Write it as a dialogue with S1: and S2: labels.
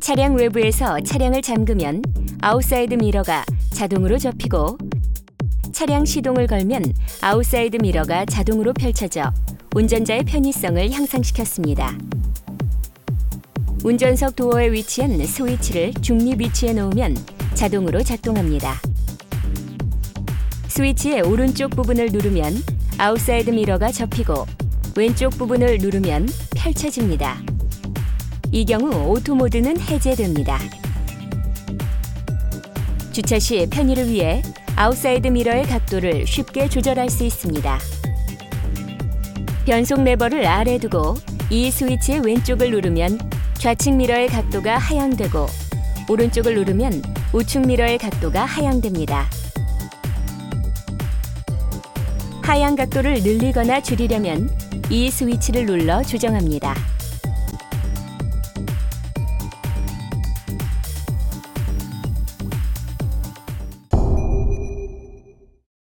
S1: 차량 외부에서 차량을 잠그면 outside mirror가 자동으로 접히고 차량 시동을 걸면 outside mirror가 자동으로 펼쳐져 운전자의 편의성을 향상시켰습니다. 운전석 도어에 위치한 스위치를 중립 위치에 놓으면 자동으로 작동합니다. 스위치의 오른쪽 부분을 누르면 outside mirror가 접히고 왼쪽 부분을 누르면 펼쳐집니다. 이 경우 auto mode는 해제됩니다. 주차 시 편의를 위해 outside mirror의 각도를 쉽게 조절할 수 있습니다. 변속 레버를 아래 두고 이 스위치의 왼쪽을 누르면 좌측 mirror의 각도가 하향되고 오른쪽을 누르면 우측 mirror의 각도가 하향됩니다. 하향 각도를 늘리거나 줄이려면 이 스위치를 눌러 조정합니다.